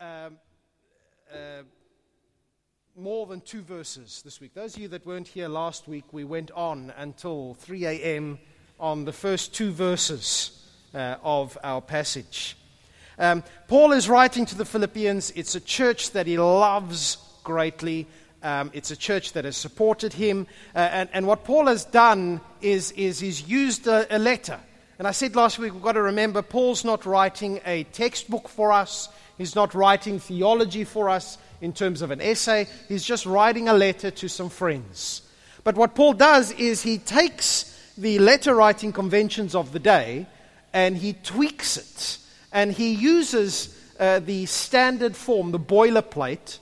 um, uh, more than two verses this week. Those of you that weren't here last week, we went on until 3 a.m. on the first two verses uh, of our passage. Um, Paul is writing to the Philippians. It's a church that he loves greatly. Um, it's a church that has supported him. Uh, and, and, what Paul has done is, is he's used a, a letter. And I said last week, we've got to remember Paul's not writing a textbook for us. He's not writing theology for us in terms of an essay. He's just writing a letter to some friends. But what Paul does is he takes the letter writing conventions of the day and he tweaks it. And he uses uh, the standard form, the boilerplate,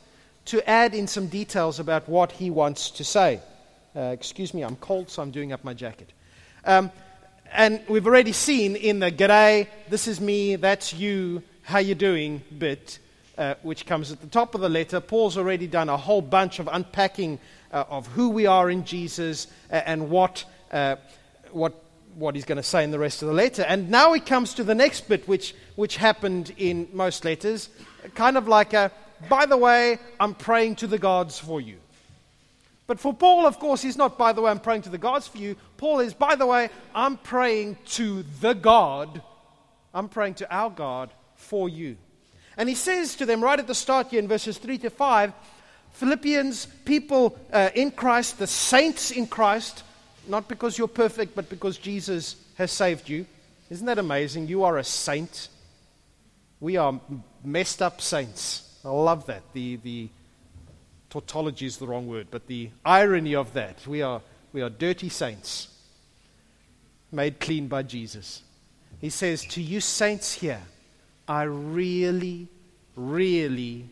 to add in some details about what he wants to say. Uh, excuse me, I'm cold, so I'm doing up my jacket. Um, and we've already seen in the G'day, this is me, that's you, how you doing bit, uh, which comes at the top of the letter. Paul's already done a whole bunch of unpacking uh, of who we are in Jesus uh, and what, uh, what, what he's going to say in the rest of the letter. And now he comes to the next bit, which, which happened in most letters, kind of like a, by the way, I'm praying to the gods for you. But for Paul, of course, he's not, by the way, I'm praying to the gods for you. Paul is, by the way, I'm praying to the God. I'm praying to our God for you. And he says to them right at the start here in verses 3 to 5 Philippians, people uh, in Christ, the saints in Christ, not because you're perfect, but because Jesus has saved you. Isn't that amazing? You are a saint. We are messed up saints. I love that. The, the tautology is the wrong word, but the irony of that. We are, we are dirty saints made clean by Jesus. He says, To you saints here, I really, really,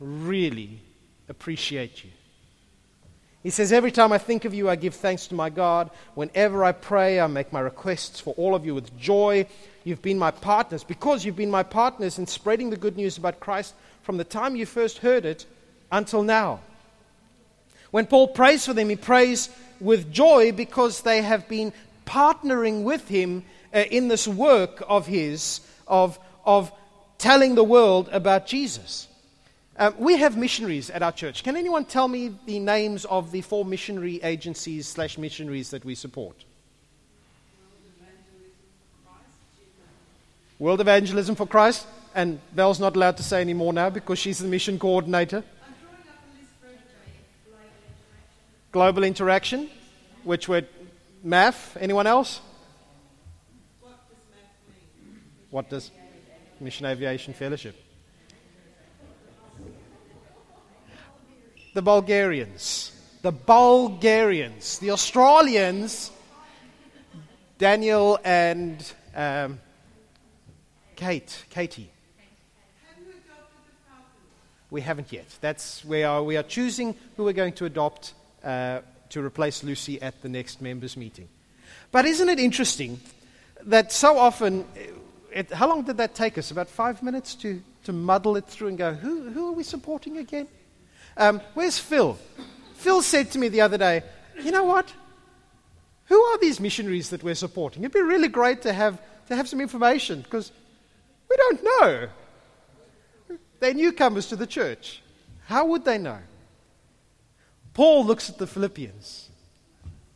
really appreciate you. He says, Every time I think of you, I give thanks to my God. Whenever I pray, I make my requests for all of you with joy. You've been my partners. Because you've been my partners in spreading the good news about Christ from the time you first heard it until now. When Paul prays for them, he prays with joy because they have been partnering with him uh, in this work of his of of telling the world about Jesus. Um, we have missionaries at our church. Can anyone tell me the names of the four missionary agencies slash missionaries that we support? World Evangelism for Christ. And Belle's not allowed to say any more now because she's the mission coordinator. Global Interaction, which would MAF. Anyone else? What does Mission Aviation Fellowship. The Bulgarians. The Bulgarians. The Australians, Daniel and um, Kate, Katie. We haven't yet. That's where we are choosing who we're going to adopt uh, to replace Lucy at the next members' meeting. But isn't it interesting that so often it, how long did that take us? About five minutes to, to muddle it through and go, who, who are we supporting again? Um, where's Phil? Phil said to me the other day, you know what? Who are these missionaries that we're supporting? It'd be really great to have, to have some information because we don't know. They're newcomers to the church. How would they know? Paul looks at the Philippians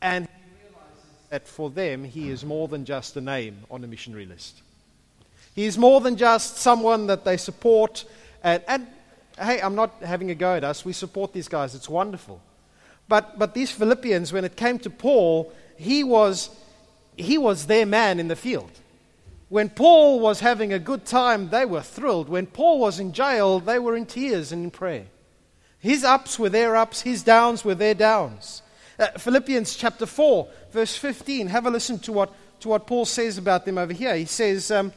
and he realizes that for them, he is more than just a name on a missionary list. He's more than just someone that they support. And, and hey, I'm not having a go at us. We support these guys, it's wonderful. But, but these Philippians, when it came to Paul, he was, he was their man in the field. When Paul was having a good time, they were thrilled. When Paul was in jail, they were in tears and in prayer. His ups were their ups, his downs were their downs. Uh, Philippians chapter 4, verse 15. Have a listen to what, to what Paul says about them over here. He says, um,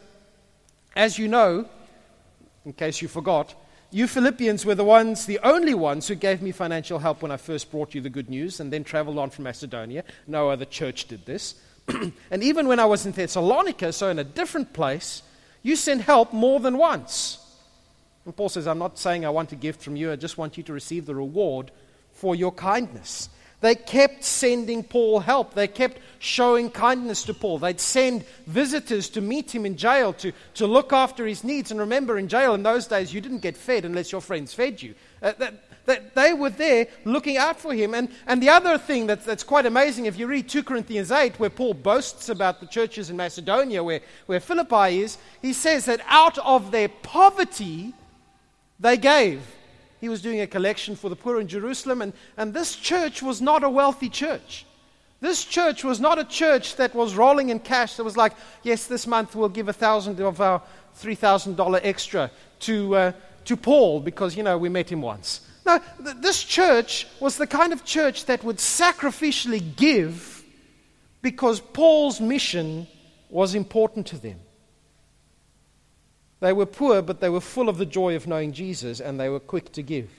as you know, in case you forgot, you Philippians were the ones, the only ones who gave me financial help when I first brought you the good news and then traveled on from Macedonia. No other church did this. and even when I was in Thessalonica, so in a different place, you sent help more than once. And Paul says, I'm not saying I want a gift from you, I just want you to receive the reward for your kindness. They kept sending Paul help. They kept showing kindness to Paul. They'd send visitors to meet him in jail to, to look after his needs. And remember, in jail in those days, you didn't get fed unless your friends fed you. Uh, that, that they were there looking out for him. And, and the other thing that's, that's quite amazing, if you read 2 Corinthians 8, where Paul boasts about the churches in Macedonia, where, where Philippi is, he says that out of their poverty, they gave. He was doing a collection for the poor in Jerusalem, and, and this church was not a wealthy church. This church was not a church that was rolling in cash that was like, yes, this month we'll give a thousand of our $3,000 extra to, uh, to Paul because, you know, we met him once. No, th- this church was the kind of church that would sacrificially give because Paul's mission was important to them. They were poor, but they were full of the joy of knowing Jesus, and they were quick to give.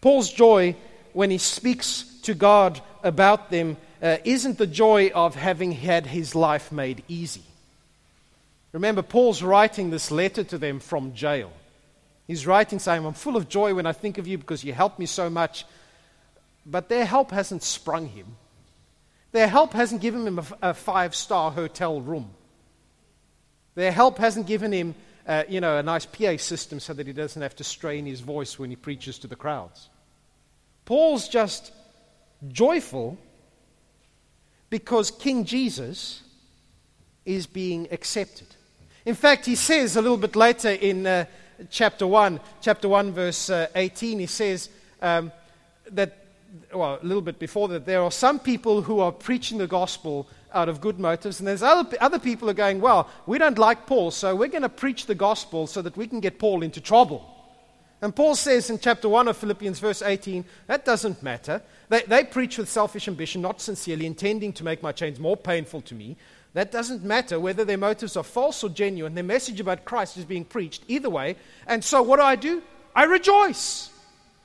Paul's joy when he speaks to God about them uh, isn't the joy of having had his life made easy. Remember, Paul's writing this letter to them from jail. He's writing saying, I'm full of joy when I think of you because you helped me so much. But their help hasn't sprung him. Their help hasn't given him a, a five star hotel room. Their help hasn't given him, uh, you know, a nice PA system so that he doesn't have to strain his voice when he preaches to the crowds. Paul's just joyful because King Jesus is being accepted. In fact, he says a little bit later in uh, chapter 1, chapter 1, verse uh, 18, he says um, that, well, a little bit before that, there are some people who are preaching the gospel out of good motives, and there's other, other people who are going, well, we don't like Paul, so we're going to preach the gospel so that we can get Paul into trouble. And Paul says in chapter 1 of Philippians, verse 18, that doesn't matter. They, they preach with selfish ambition, not sincerely, intending to make my chains more painful to me. That doesn't matter whether their motives are false or genuine. Their message about Christ is being preached either way. And so what do I do? I rejoice.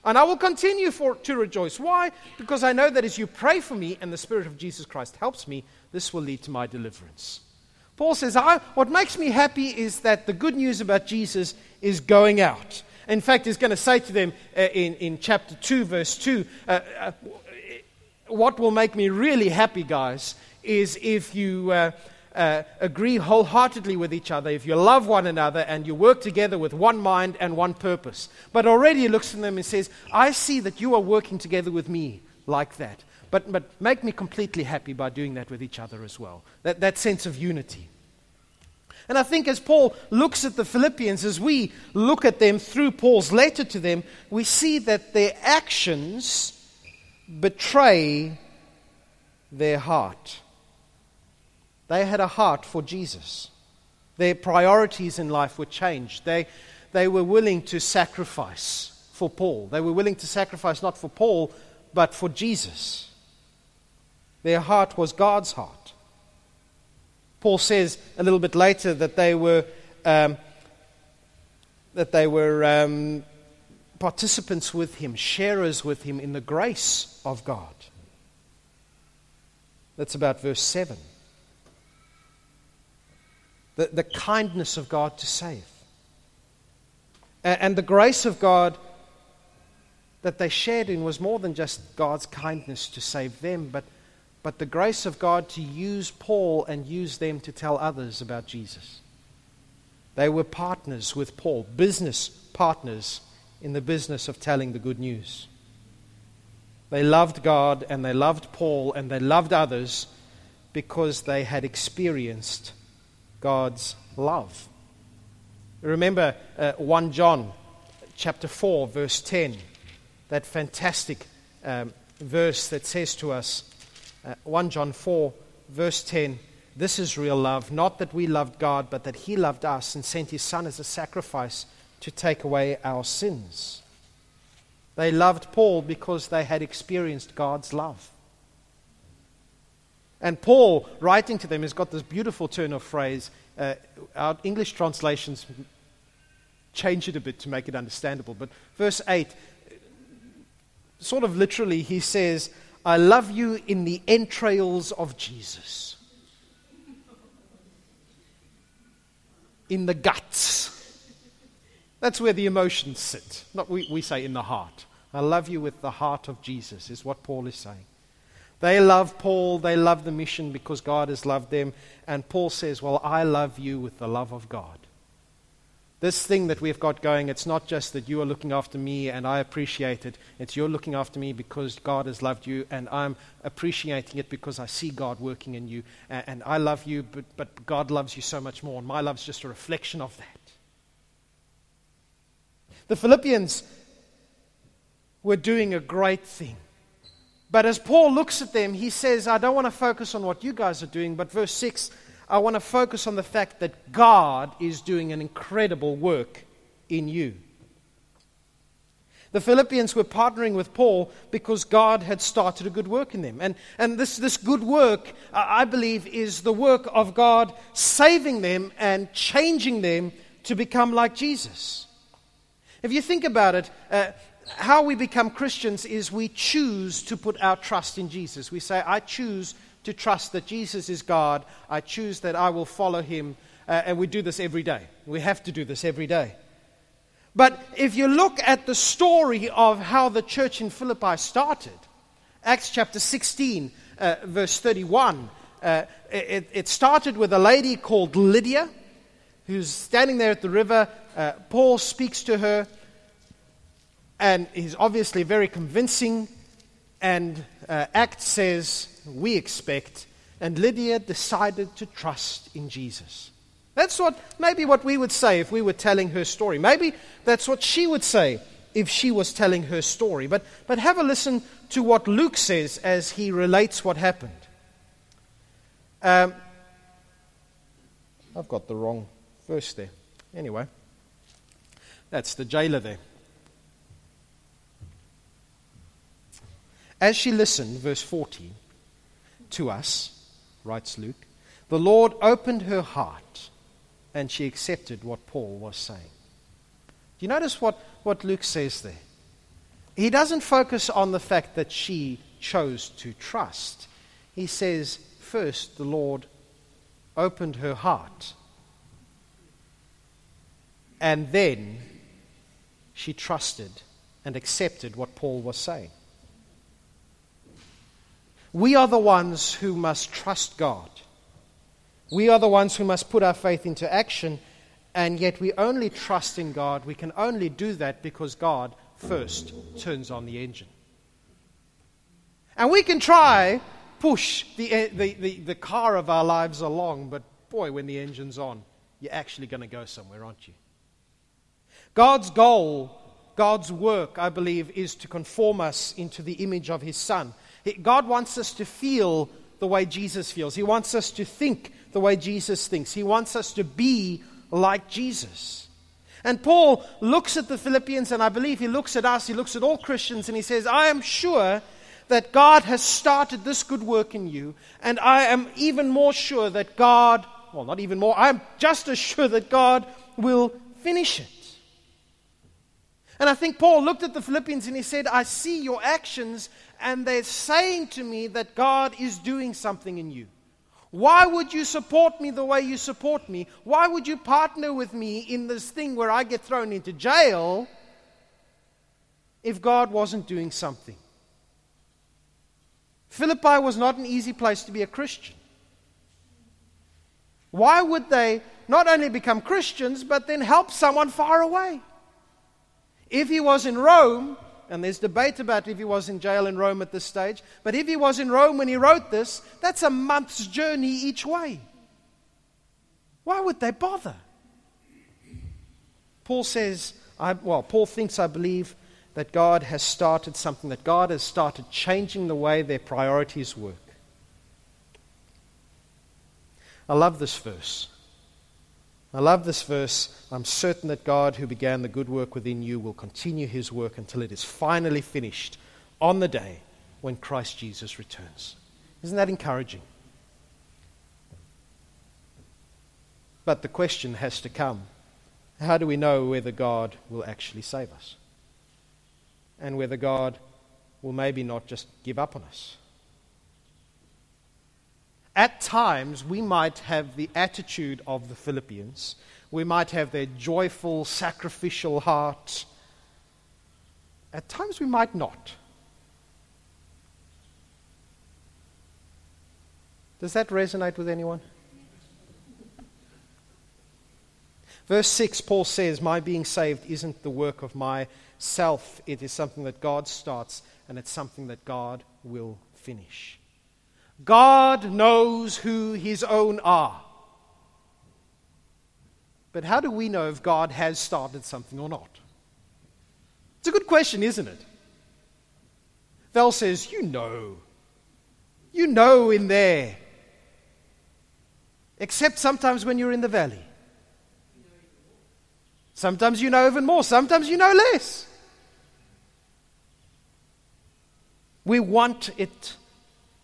And I will continue for, to rejoice. Why? Because I know that as you pray for me and the Spirit of Jesus Christ helps me, this will lead to my deliverance. Paul says, What makes me happy is that the good news about Jesus is going out. In fact, he's going to say to them uh, in, in chapter 2, verse 2, uh, uh, what will make me really happy, guys, is if you uh, agree wholeheartedly with each other, if you love one another, and you work together with one mind and one purpose. But already he looks at them and says, I see that you are working together with me like that. But, but make me completely happy by doing that with each other as well. That, that sense of unity. And I think as Paul looks at the Philippians, as we look at them through Paul's letter to them, we see that their actions betray their heart. They had a heart for Jesus. Their priorities in life were changed. They, they were willing to sacrifice for Paul. They were willing to sacrifice not for Paul, but for Jesus. Their heart was God's heart. Paul says a little bit later that they were, um, that they were um, participants with him, sharers with him in the grace of God. That's about verse 7 the, the kindness of God to save. And, and the grace of God that they shared in was more than just God's kindness to save them, but, but the grace of God to use Paul and use them to tell others about Jesus. They were partners with Paul, business partners in the business of telling the good news. They loved God and they loved Paul and they loved others because they had experienced God's love. Remember uh, 1 John chapter 4, verse 10, that fantastic um, verse that says to us, uh, 1 John 4, verse 10, this is real love, not that we loved God, but that He loved us and sent His Son as a sacrifice to take away our sins. They loved Paul because they had experienced God's love. And Paul, writing to them, has got this beautiful turn of phrase. Uh, our English translations change it a bit to make it understandable. But verse 8, sort of literally, he says, I love you in the entrails of Jesus. In the guts. That's where the emotions sit. Not we, we say in the heart. I love you with the heart of Jesus, is what Paul is saying. They love Paul, they love the mission because God has loved them. And Paul says, Well, I love you with the love of God. This thing that we've got going, it's not just that you are looking after me and I appreciate it. It's you're looking after me because God has loved you and I'm appreciating it because I see God working in you. And, and I love you, but, but God loves you so much more. And my love's just a reflection of that. The Philippians were doing a great thing. But as Paul looks at them, he says, I don't want to focus on what you guys are doing, but verse 6, I want to focus on the fact that God is doing an incredible work in you. The Philippians were partnering with Paul because God had started a good work in them. And, and this, this good work, I believe, is the work of God saving them and changing them to become like Jesus. If you think about it, uh, how we become Christians is we choose to put our trust in Jesus. We say, I choose to trust that Jesus is God. I choose that I will follow him. Uh, and we do this every day. We have to do this every day. But if you look at the story of how the church in Philippi started, Acts chapter 16, uh, verse 31, uh, it, it, started with a lady called Lydia who's standing there at the river. Uh, Paul speaks to her and he's obviously very convincing. And uh, says, We expect. And Lydia decided to trust in Jesus. That's what, maybe what we would say if we were telling her story. Maybe that's what she would say if she was telling her story. But, but have a listen to what Luke says as he relates what happened. Um, I've got the wrong verse there. Anyway, that's the jailer there. As she listened, verse 14, to us, writes Luke, the Lord opened her heart and she accepted what Paul was saying. Do you notice what, what Luke says there? He doesn't focus on the fact that she chose to trust. He says, first, the Lord opened her heart, and then she trusted and accepted what Paul was saying. We are the ones who must trust God. We are the ones who must put our faith into action, and yet we only trust in God. We can only do that because God first turns on the engine. And we can try push the, the, the, the car of our lives along, but boy, when the engine's on, you're actually going to go somewhere, aren't you? God's goal, God's work, I believe, is to conform us into the image of His Son. God wants us to feel the way Jesus feels. He wants us to think the way Jesus thinks. He wants us to be like Jesus. And Paul looks at the Philippians, and I believe he looks at us, he looks at all Christians, and he says, I am sure that God has started this good work in you, and I am even more sure that God, well, not even more, I'm just as sure that God will finish it. And I think Paul looked at the Philippians and he said, I see your actions and they're saying to me that God is doing something in you. Why would you support me the way you support me? Why would you partner with me in this thing where I get thrown into jail if God wasn't doing something? Philippi was not an easy place to be a Christian. Why would they not only become Christians, but then help someone far away? If he was in Rome, and there's debate about if he was in jail in Rome at this stage. But if he was in Rome when he wrote this, that's a month's journey each way. Why would they bother? Paul says, I, well, Paul thinks, I believe, that God has started something, that God has started changing the way their priorities work. I love this verse. I love this verse. I'm certain that God, who began the good work within you, will continue his work until it is finally finished on the day when Christ Jesus returns. Isn't that encouraging? But the question has to come how do we know whether God will actually save us? And whether God will maybe not just give up on us? At times, we might have the attitude of the Philippians. We might have their joyful, sacrificial heart. At times we might not. Does that resonate with anyone? Verse 6, Paul says, My being saved isn't the work of myself. It is something that God starts, and it's something that God will finish. God knows who his own are. But how do we know if God has started something or not? It's a good question, isn't it? Val says, You know. You know in there except sometimes when you're in the valley. Sometimes you know even more, sometimes you know less. We want it,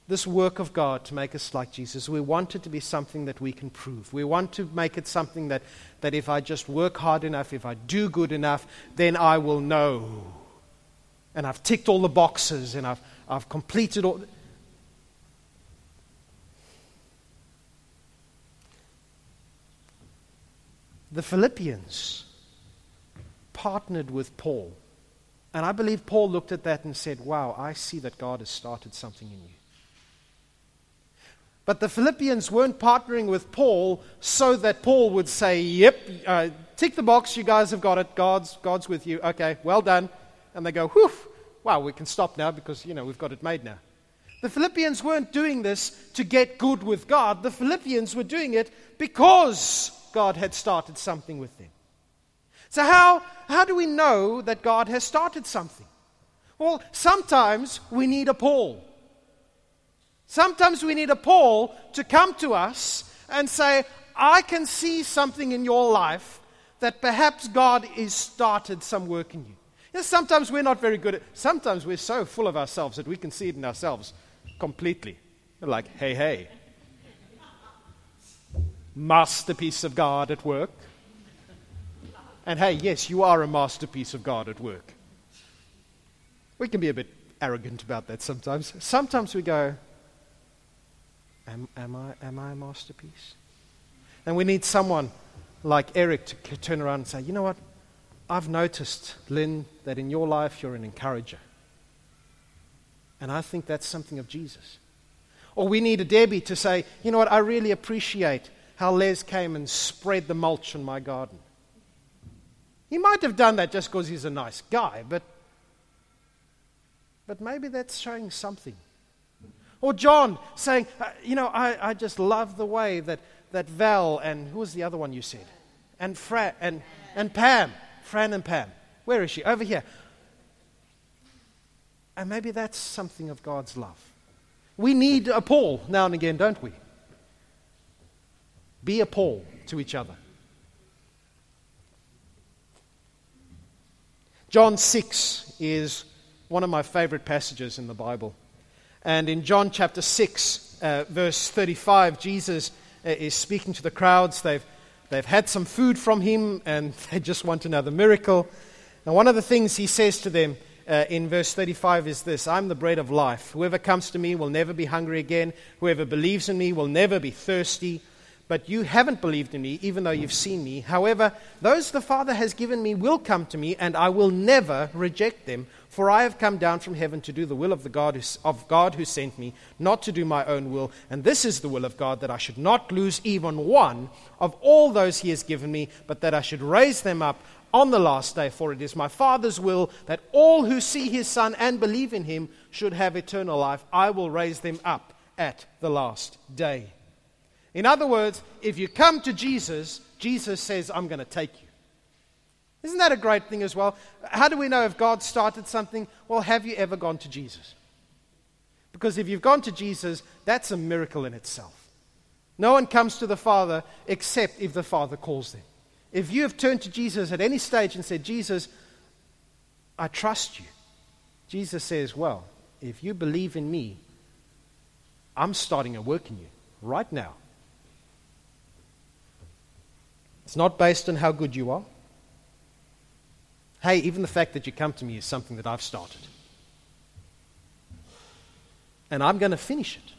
this work of God, to make us like Jesus. We want it to be something that we can prove. We want to make it something that, that if I just work hard enough, if I do good enough, then I will know. And I've ticked all the boxes and I've, I've completed all. the Philippians partnered with Paul. And I believe Paul looked at that and said, Wow, I see that God has started something in you. But the Philippians weren't partnering with Paul so that Paul would say, Yep, uh, tick the box, you guys have got it, God's, God's with you, okay, well done. And they go, Whew, wow, we can stop now because, you know, we've got it made now. The Philippians weren't doing this to get good with God. The Philippians were doing it because God had started something with them. So, how, how do we know that God has started something? Well, sometimes we need a Paul. Sometimes we need a Paul to come to us and say, I can see something in your life that perhaps God has started some work in you. you know, sometimes we're not very good at sometimes we're so full of ourselves that we can see it in ourselves completely. We're like, hey, hey masterpiece of God at work. And hey, yes, you are a masterpiece of God at work. We can be a bit arrogant about that sometimes. Sometimes we go, Am, am, I, am I a masterpiece? And we need someone like Eric to turn around and say, You know what? I've noticed, Lynn, that in your life you're an encourager. And I think that's something of Jesus. Or we need a Debbie to say, You know what? I really appreciate how Les came and spread the mulch in my garden. He might have done that just because he's a nice guy, but, but maybe that's showing something. Or John saying, uh, You know, I, I just love the way that, that Val and who was the other one you said? And, Fra, and, and Pam. Fran and Pam. Where is she? Over here. And maybe that's something of God's love. We need a Paul now and again, don't we? Be a Paul to each other. John 6 is one of my favorite passages in the Bible. And in John chapter 6, uh, verse 35, Jesus uh, is speaking to the crowds. They've, they've had some food from him and they just want another miracle. And one of the things he says to them uh, in verse 35 is this I'm the bread of life. Whoever comes to me will never be hungry again. Whoever believes in me will never be thirsty. But you haven't believed in me, even though you've seen me. However, those the Father has given me will come to me, and I will never reject them. For I have come down from heaven to do the will of, the God who, of God who sent me, not to do my own will. And this is the will of God, that I should not lose even one of all those he has given me, but that I should raise them up on the last day. For it is my Father's will that all who see his Son and believe in him should have eternal life. I will raise them up at the last day. In other words, if you come to Jesus, Jesus says, I'm going to take you. Isn't that a great thing as well? How do we know if God started something? Well, have you ever gone to Jesus? Because if you've gone to Jesus, that's a miracle in itself. No one comes to the Father except if the Father calls them. If you have turned to Jesus at any stage and said, Jesus, I trust you, Jesus says, Well, if you believe in me, I'm starting a work in you right now. It's not based on how good you are. Hey, even the fact that you come to me is something that I've started. And I'm going to finish it.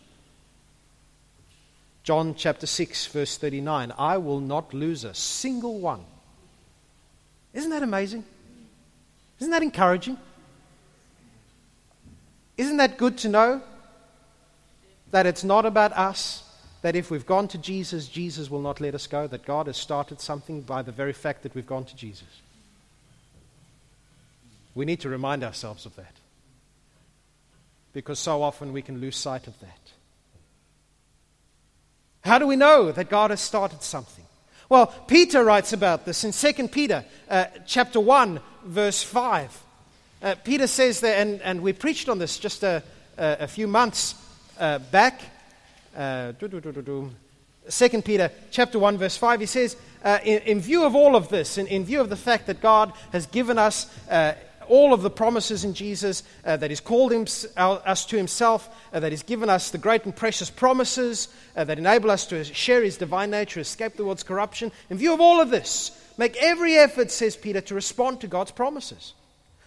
John chapter 6, verse 39 I will not lose a single one. Isn't that amazing? Isn't that encouraging? Isn't that good to know? That it's not about us, that if we've gone to Jesus, Jesus will not let us go, that God has started something by the very fact that we've gone to Jesus. We need to remind ourselves of that. Because so often we can lose sight of that. How do we know that God has started something? Well, Peter writes about this in 2 Peter uh, chapter 1, verse 5. Uh, Peter says there, and, and we preached on this just a, a, a few months uh, back. Uh, 2 Peter chapter 1, verse 5, he says, uh, in, in, view of all of this, in, in, view of the fact that God has given us uh, all of the promises in Jesus, uh, that He's called him, uh, us to Himself, uh, that He's given us the great and precious promises uh, that enable us to share His divine nature, escape the world's corruption. In view of all of this, make every effort, says Peter, to respond to God's promises.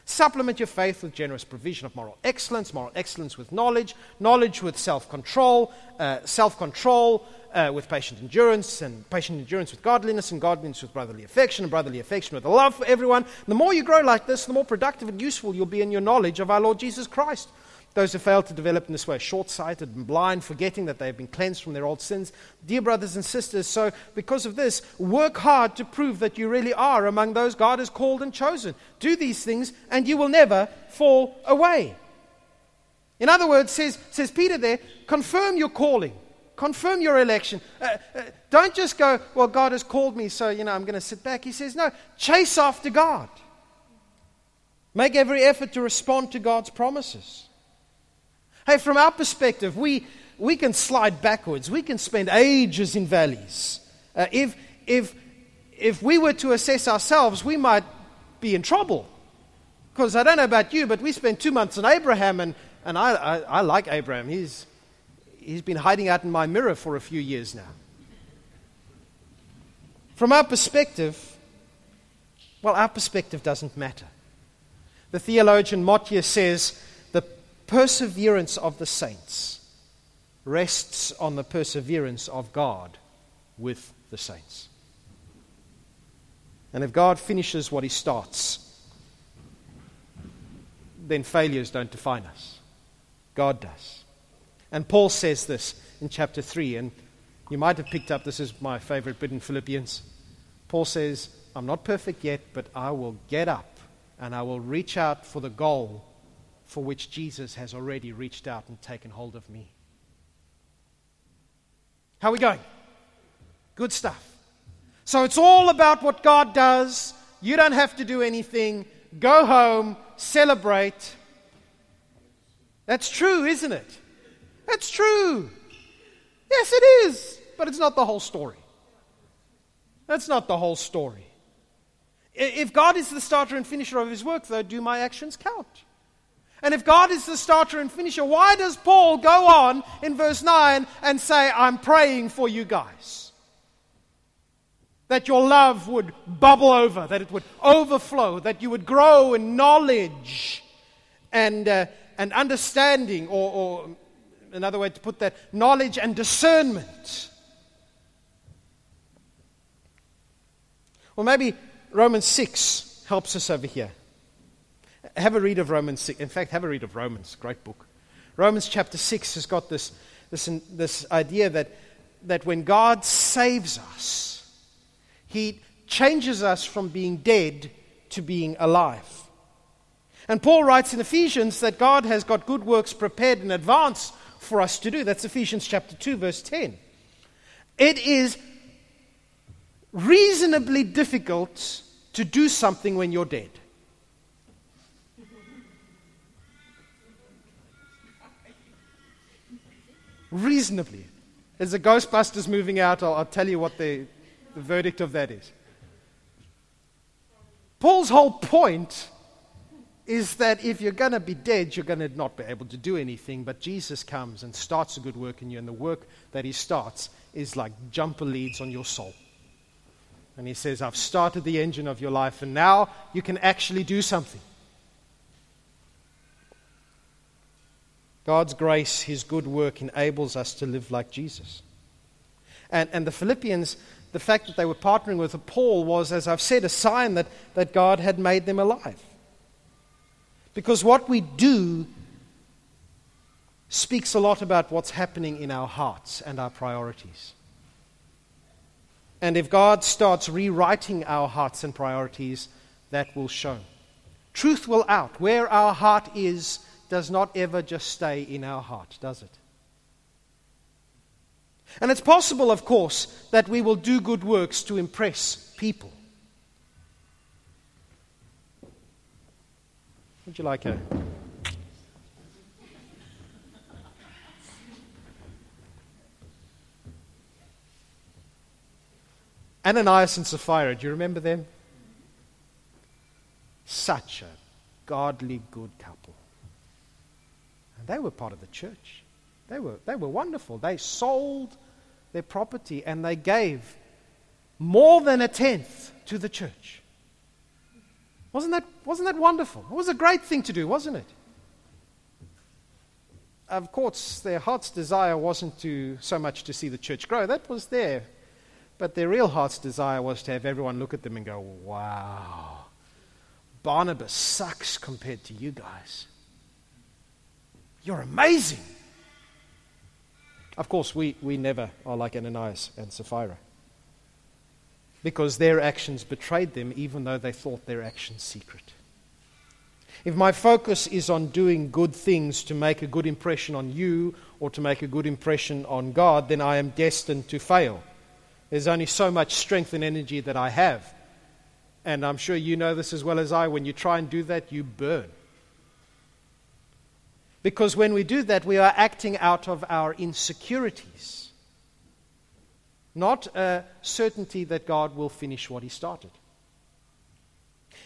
Supplement your faith with generous provision of moral excellence, moral excellence with knowledge, knowledge with self control, uh, self control uh, with patient endurance, and patient endurance with godliness, and godliness with brotherly affection, and brotherly affection with a love for everyone. The more you grow like this, the more productive and useful you'll be in your knowledge of our Lord Jesus Christ. Those who fail to develop in this way are short sighted and blind, forgetting that they have been cleansed from their old sins. Dear brothers and sisters, so because of this, work hard to prove that you really are among those God has called and chosen. Do these things, and you will never fall away. In other words, says, says Peter there, confirm your calling. Confirm your election. Uh, uh, don't just go, well, God has called me, so, you know, I'm going to sit back. He says, no, chase after God. Make every effort to respond to God's promises. Hey, from our perspective, we, we can slide backwards. We can spend ages in valleys. Uh, if, if, if we were to assess ourselves, we might be in trouble. Because I don't know about you, but we spent two months on Abraham, and, and I, I, I like Abraham. He's, he's been hiding out in my mirror for a few years now. From our perspective, well, our perspective doesn't matter. The theologian Motyer says perseverance of the saints rests on the perseverance of God with the saints. And if God finishes what he starts, then failures don't define us. God does. And Paul says this in chapter 3, and you might have picked up this is my favorite bit in Philippians. Paul says, I'm not perfect yet, but I will get up and I will reach out for the goal for which Jesus has already reached out and taken hold of me. How are we going? Good stuff. So it's all about what God does. You don't have to do anything. Go home, celebrate. That's true, isn't it? That's true. Yes, it is. But it's not the whole story. That's not the whole story. If God is the starter and finisher of his work, though, do my actions count? And if God is the starter and finisher, why does Paul go on in verse 9 and say, I'm praying for you guys? That your love would bubble over, that it would overflow, that you would grow in knowledge and, uh, and understanding, or, or another way to put that, knowledge and discernment. Well, maybe Romans 6 helps us over here. Have a read of Romans 6. In fact, have a read of Romans, great book. Romans chapter 6 has got this, this, this idea that, that when God saves us, He changes us from being dead to being alive. And Paul writes in Ephesians that God has got good works prepared in advance for us to do. That's Ephesians chapter 2, verse 10. It is reasonably difficult to do something when you're dead. Reasonably. As the Ghostbusters moving out, I'll, I'll tell you what the, the verdict of that is. Paul's whole point is that if you're going to be dead, you're going to not be able to do anything. But Jesus comes and starts a good work in you, and the work that he starts is like jumper leads on your soul. And he says, I've started the engine of your life, and now you can actually do something. God's grace, his good work, enables us to live like Jesus. And, and the Philippians, the fact that they were partnering with Paul was, as I've said, a sign that, that God had made them alive. Because what we do speaks a lot about what's happening in our hearts and our priorities. And if God starts rewriting our hearts and priorities, that will show. Truth will out. Where our heart is does not ever just stay in our heart, does it? And it's possible, of course, that we will do good works to impress people. Would you like a Ananias and Sapphira, do you remember them? Such a godly, good couple. They were part of the church. They were, they were wonderful. They sold their property and they gave more than a tenth to the church. Wasn't that, wasn't that wonderful? It was a great thing to do, wasn't it? Of course, their heart's desire wasn't to so much to see the church grow. That was there. But their real heart's desire was to have everyone look at them and go, wow, Barnabas sucks compared to you guys. You're amazing. Of course, we, we never are like Ananias and Sapphira because their actions betrayed them, even though they thought their actions secret. If my focus is on doing good things to make a good impression on you or to make a good impression on God, then I am destined to fail. There's only so much strength and energy that I have. And I'm sure you know this as well as I. When you try and do that, you burn. Because when we do that, we are acting out of our insecurities, not a certainty that God will finish what He started.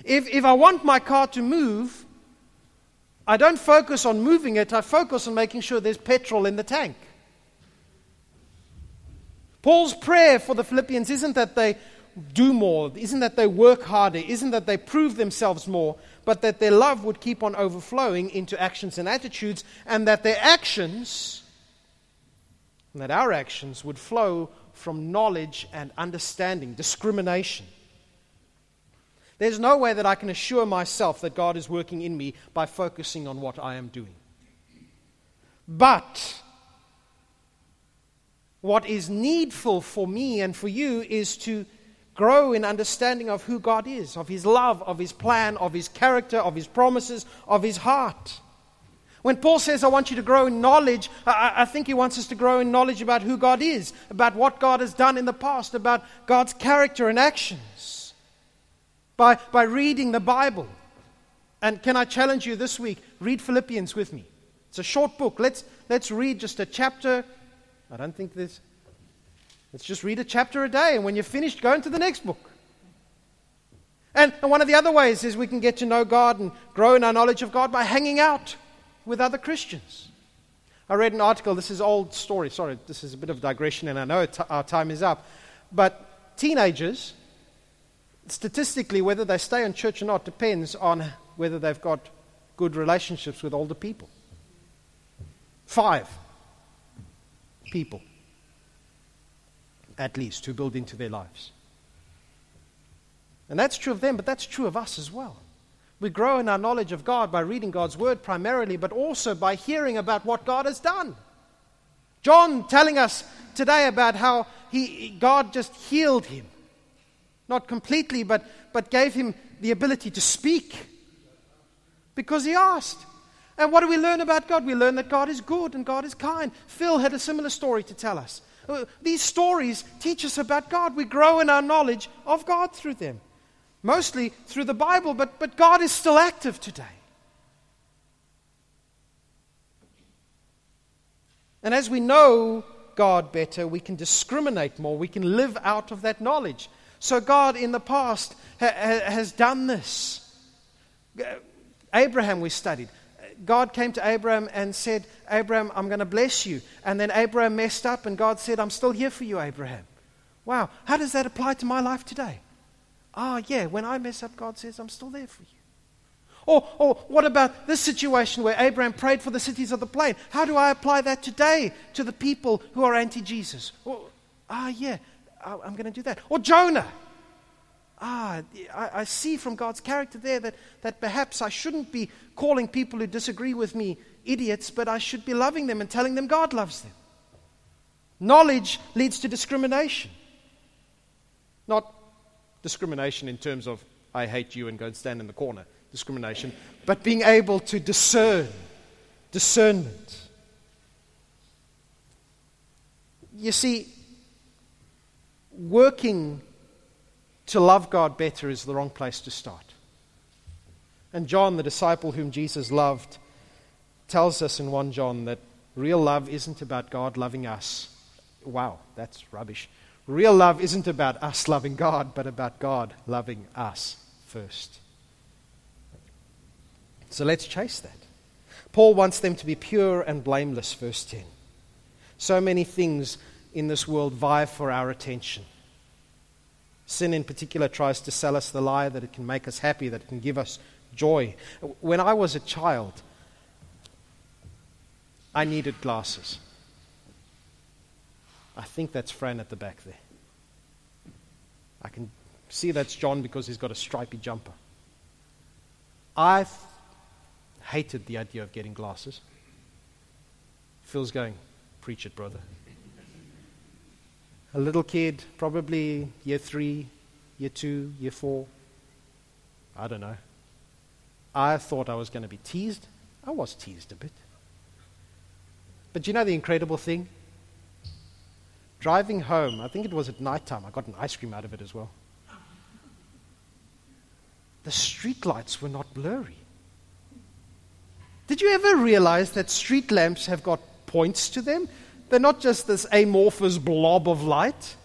If, if I want my car to move, I don't focus on moving it, I focus on making sure there's petrol in the tank. Paul's prayer for the Philippians isn't that they do more, isn't that they work harder, isn't that they prove themselves more, but that their love would keep on overflowing into actions and attitudes, and that their actions, and that our actions would flow from knowledge and understanding, discrimination. There's no way that I can assure myself that God is working in me by focusing on what I am doing. But what is needful for me and for you is to grow in understanding of who God is, of His love, of His plan, of His character, of His promises, of His heart. When Paul says, I want you to grow in knowledge, I, I, think he wants us to grow in knowledge about who God is, about what God has done in the past, about God's character and actions. By, by reading the Bible. And can I challenge you this week? Read Philippians with me. It's a short book. Let's, let's read just a chapter. I don't think there's Let's just read a chapter a day, and when you're finished, go into the next book. And, and one of the other ways is we can get to know God and grow in our knowledge of God by hanging out with other Christians. I read an article, this is old story, sorry, this is a bit of digression, and I know our time is up. But teenagers, statistically, whether they stay in church or not depends on whether they've got good relationships with older people. Five people at least, who build into their lives. And that's true of them, but that's true of us as well. We grow in our knowledge of God by reading God's word primarily, but also by hearing about what God has done. John telling us today about how he, God just healed him. Not completely, but, but gave him the ability to speak because he asked. And what do we learn about God? We learn that God is good and God is kind. Phil had a similar story to tell us. Uh, these stories teach us about God. We grow in our knowledge of God through them, mostly through the Bible, but, but God is still active today. And as we know God better, we can discriminate more. We can live out of that knowledge. So, God in the past ha- ha- has done this. Abraham, we studied. God came to Abraham and said, Abraham, I'm going to bless you. And then Abraham messed up, and God said, I'm still here for you, Abraham. Wow, how does that apply to my life today? Ah, oh, yeah, when I mess up, God says, I'm still there for you. Or, or what about this situation where Abraham prayed for the cities of the plain? How do I apply that today to the people who are anti Jesus? Ah, oh, yeah, I'm going to do that. Or Jonah. Ah, I, I see from God's character there that, that perhaps I shouldn't be calling people who disagree with me idiots, but I should be loving them and telling them God loves them. Knowledge leads to discrimination. Not discrimination in terms of, I hate you and go and stand in the corner, discrimination, but being able to discern, discernment. You see, working to love God better is the wrong place to start. And John, the disciple whom Jesus loved, tells us in 1 John that real love isn't about God loving us. Wow, that's rubbish. Real love isn't about us loving God, but about God loving us first. So let's chase that. Paul wants them to be pure and blameless, verse 10. So many things in this world vie for our attention. Sin, in particular, tries to sell us the lie that it can make us happy, that it can give us joy. When I was a child, I needed glasses. I think that's Fran at the back there. I can see that's John because he's got a stripy jumper. I hated the idea of getting glasses. Phil's going, preach it, brother a little kid, probably year three, year two, year four. I don't know. I thought I was going to be teased. I was teased a bit. But you know the incredible thing? Driving home, I think it was at night time, I got an ice cream out of it as well. The street lights were not blurry. Did you ever realize that street lamps have got points to them? They're not just this amorphous blob of light.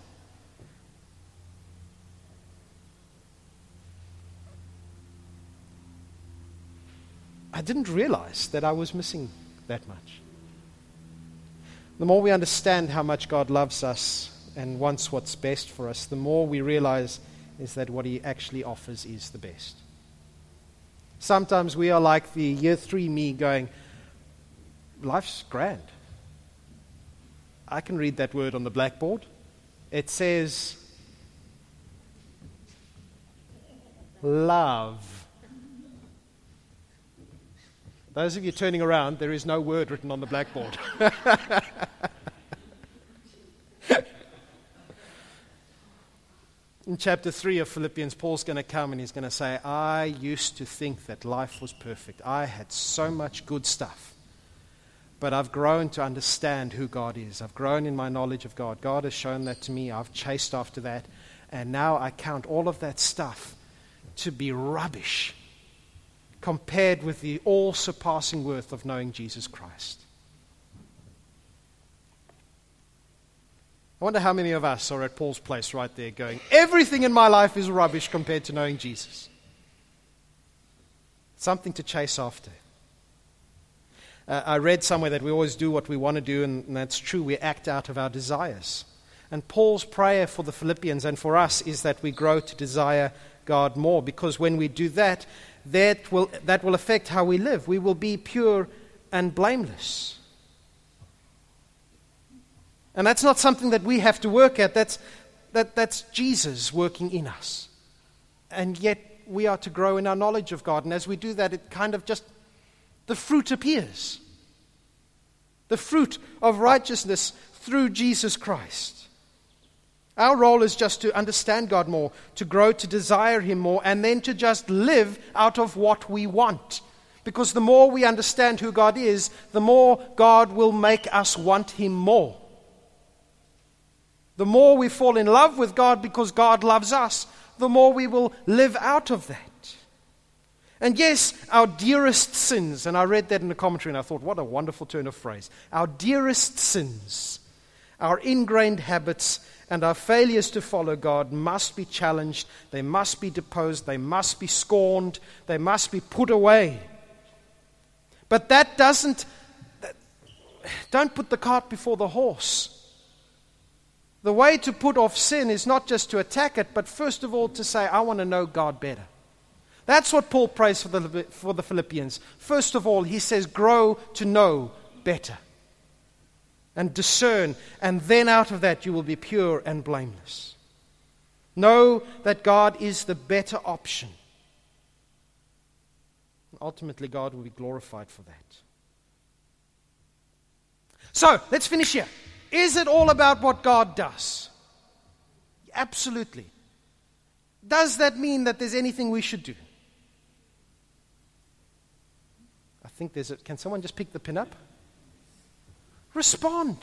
I didn't realize that I was missing that much. The more we understand how much God loves us and wants what's best for us, the more we realize is that what He actually offers is the best. Sometimes we are like the year three me going, Life's grand. I can read that word on the blackboard. It says, love. Those of you turning around, there is no word written on the blackboard. In chapter 3 of Philippians, Paul's going to come and he's going to say, I used to think that life was perfect. I had so much good stuff. But I've grown to understand who God is. I've grown in my knowledge of God. God has shown that to me. I've chased after that. And now I count all of that stuff to be rubbish compared with the all surpassing worth of knowing Jesus Christ. I wonder how many of us are at Paul's place right there going, Everything in my life is rubbish compared to knowing Jesus. Something to chase after. Uh, I read somewhere that we always do what we want to do, and, and that's true. We act out of our desires. And Paul's prayer for the Philippians and for us is that we grow to desire God more, because when we do that, that will, that will affect how we live. We will be pure and blameless. And that's not something that we have to work at, that's, that, that's Jesus working in us. And yet we are to grow in our knowledge of God. And as we do that, it kind of just the fruit appears. The fruit of righteousness through Jesus Christ. Our role is just to understand God more, to grow to desire Him more, and then to just live out of what we want. Because the more we understand who God is, the more God will make us want Him more. The more we fall in love with God because God loves us, the more we will live out of that. And yes, our dearest sins, and I read that in the commentary and I thought, what a wonderful turn of phrase. Our dearest sins, our ingrained habits, and our failures to follow God must be challenged, they must be deposed, they must be scorned, they must be put away. But that doesn't, don't put the cart before the horse. The way to put off sin is not just to attack it, but first of all to say, I want to know God better. That's what Paul prays for the, for the Philippians. First of all, he says, grow to know better and discern, and then out of that you will be pure and blameless. Know that God is the better option. Ultimately, God will be glorified for that. So, let's finish here. Is it all about what God does? Absolutely. Does that mean that there's anything we should do? I think there's a. Can someone just pick the pin up? Respond.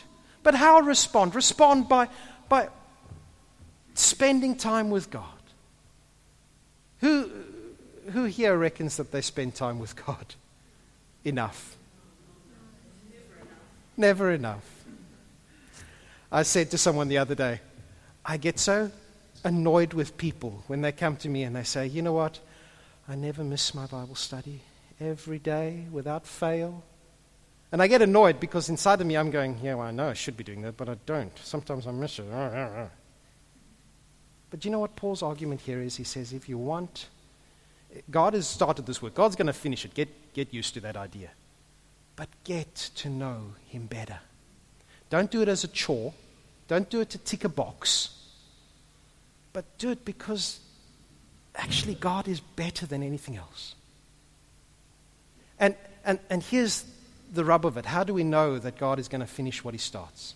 But how respond? Respond by, by spending time with God. Who, who here reckons that they spend time with God? Enough. Never enough. I said to someone the other day, I get so annoyed with people when they come to me and they say, you know what? I never miss my Bible study every day without fail. And I get annoyed because inside of me I'm going, yeah, well, I know I should be doing that, but I don't. Sometimes I miss it. But you know what Paul's argument here is? He says, if you want, God has started this work. God's going to finish it. Get, get used to that idea. But get to know Him better. Don't do it as a chore. Don't do it to tick a box. But do it because actually God is better than anything else. And, and, and here's the rub of it. How do we know that God is going to finish what He starts?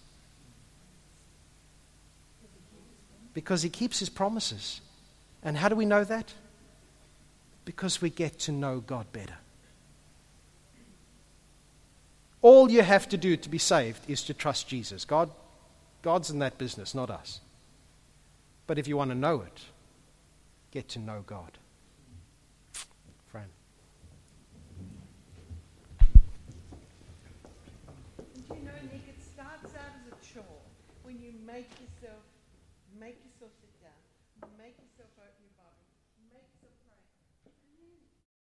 Because He keeps His promises. And how do we know that? Because we get to know God better. All you have to do to be saved is to trust Jesus. God, God's in that business, not us. But if you want to know it, get to know God.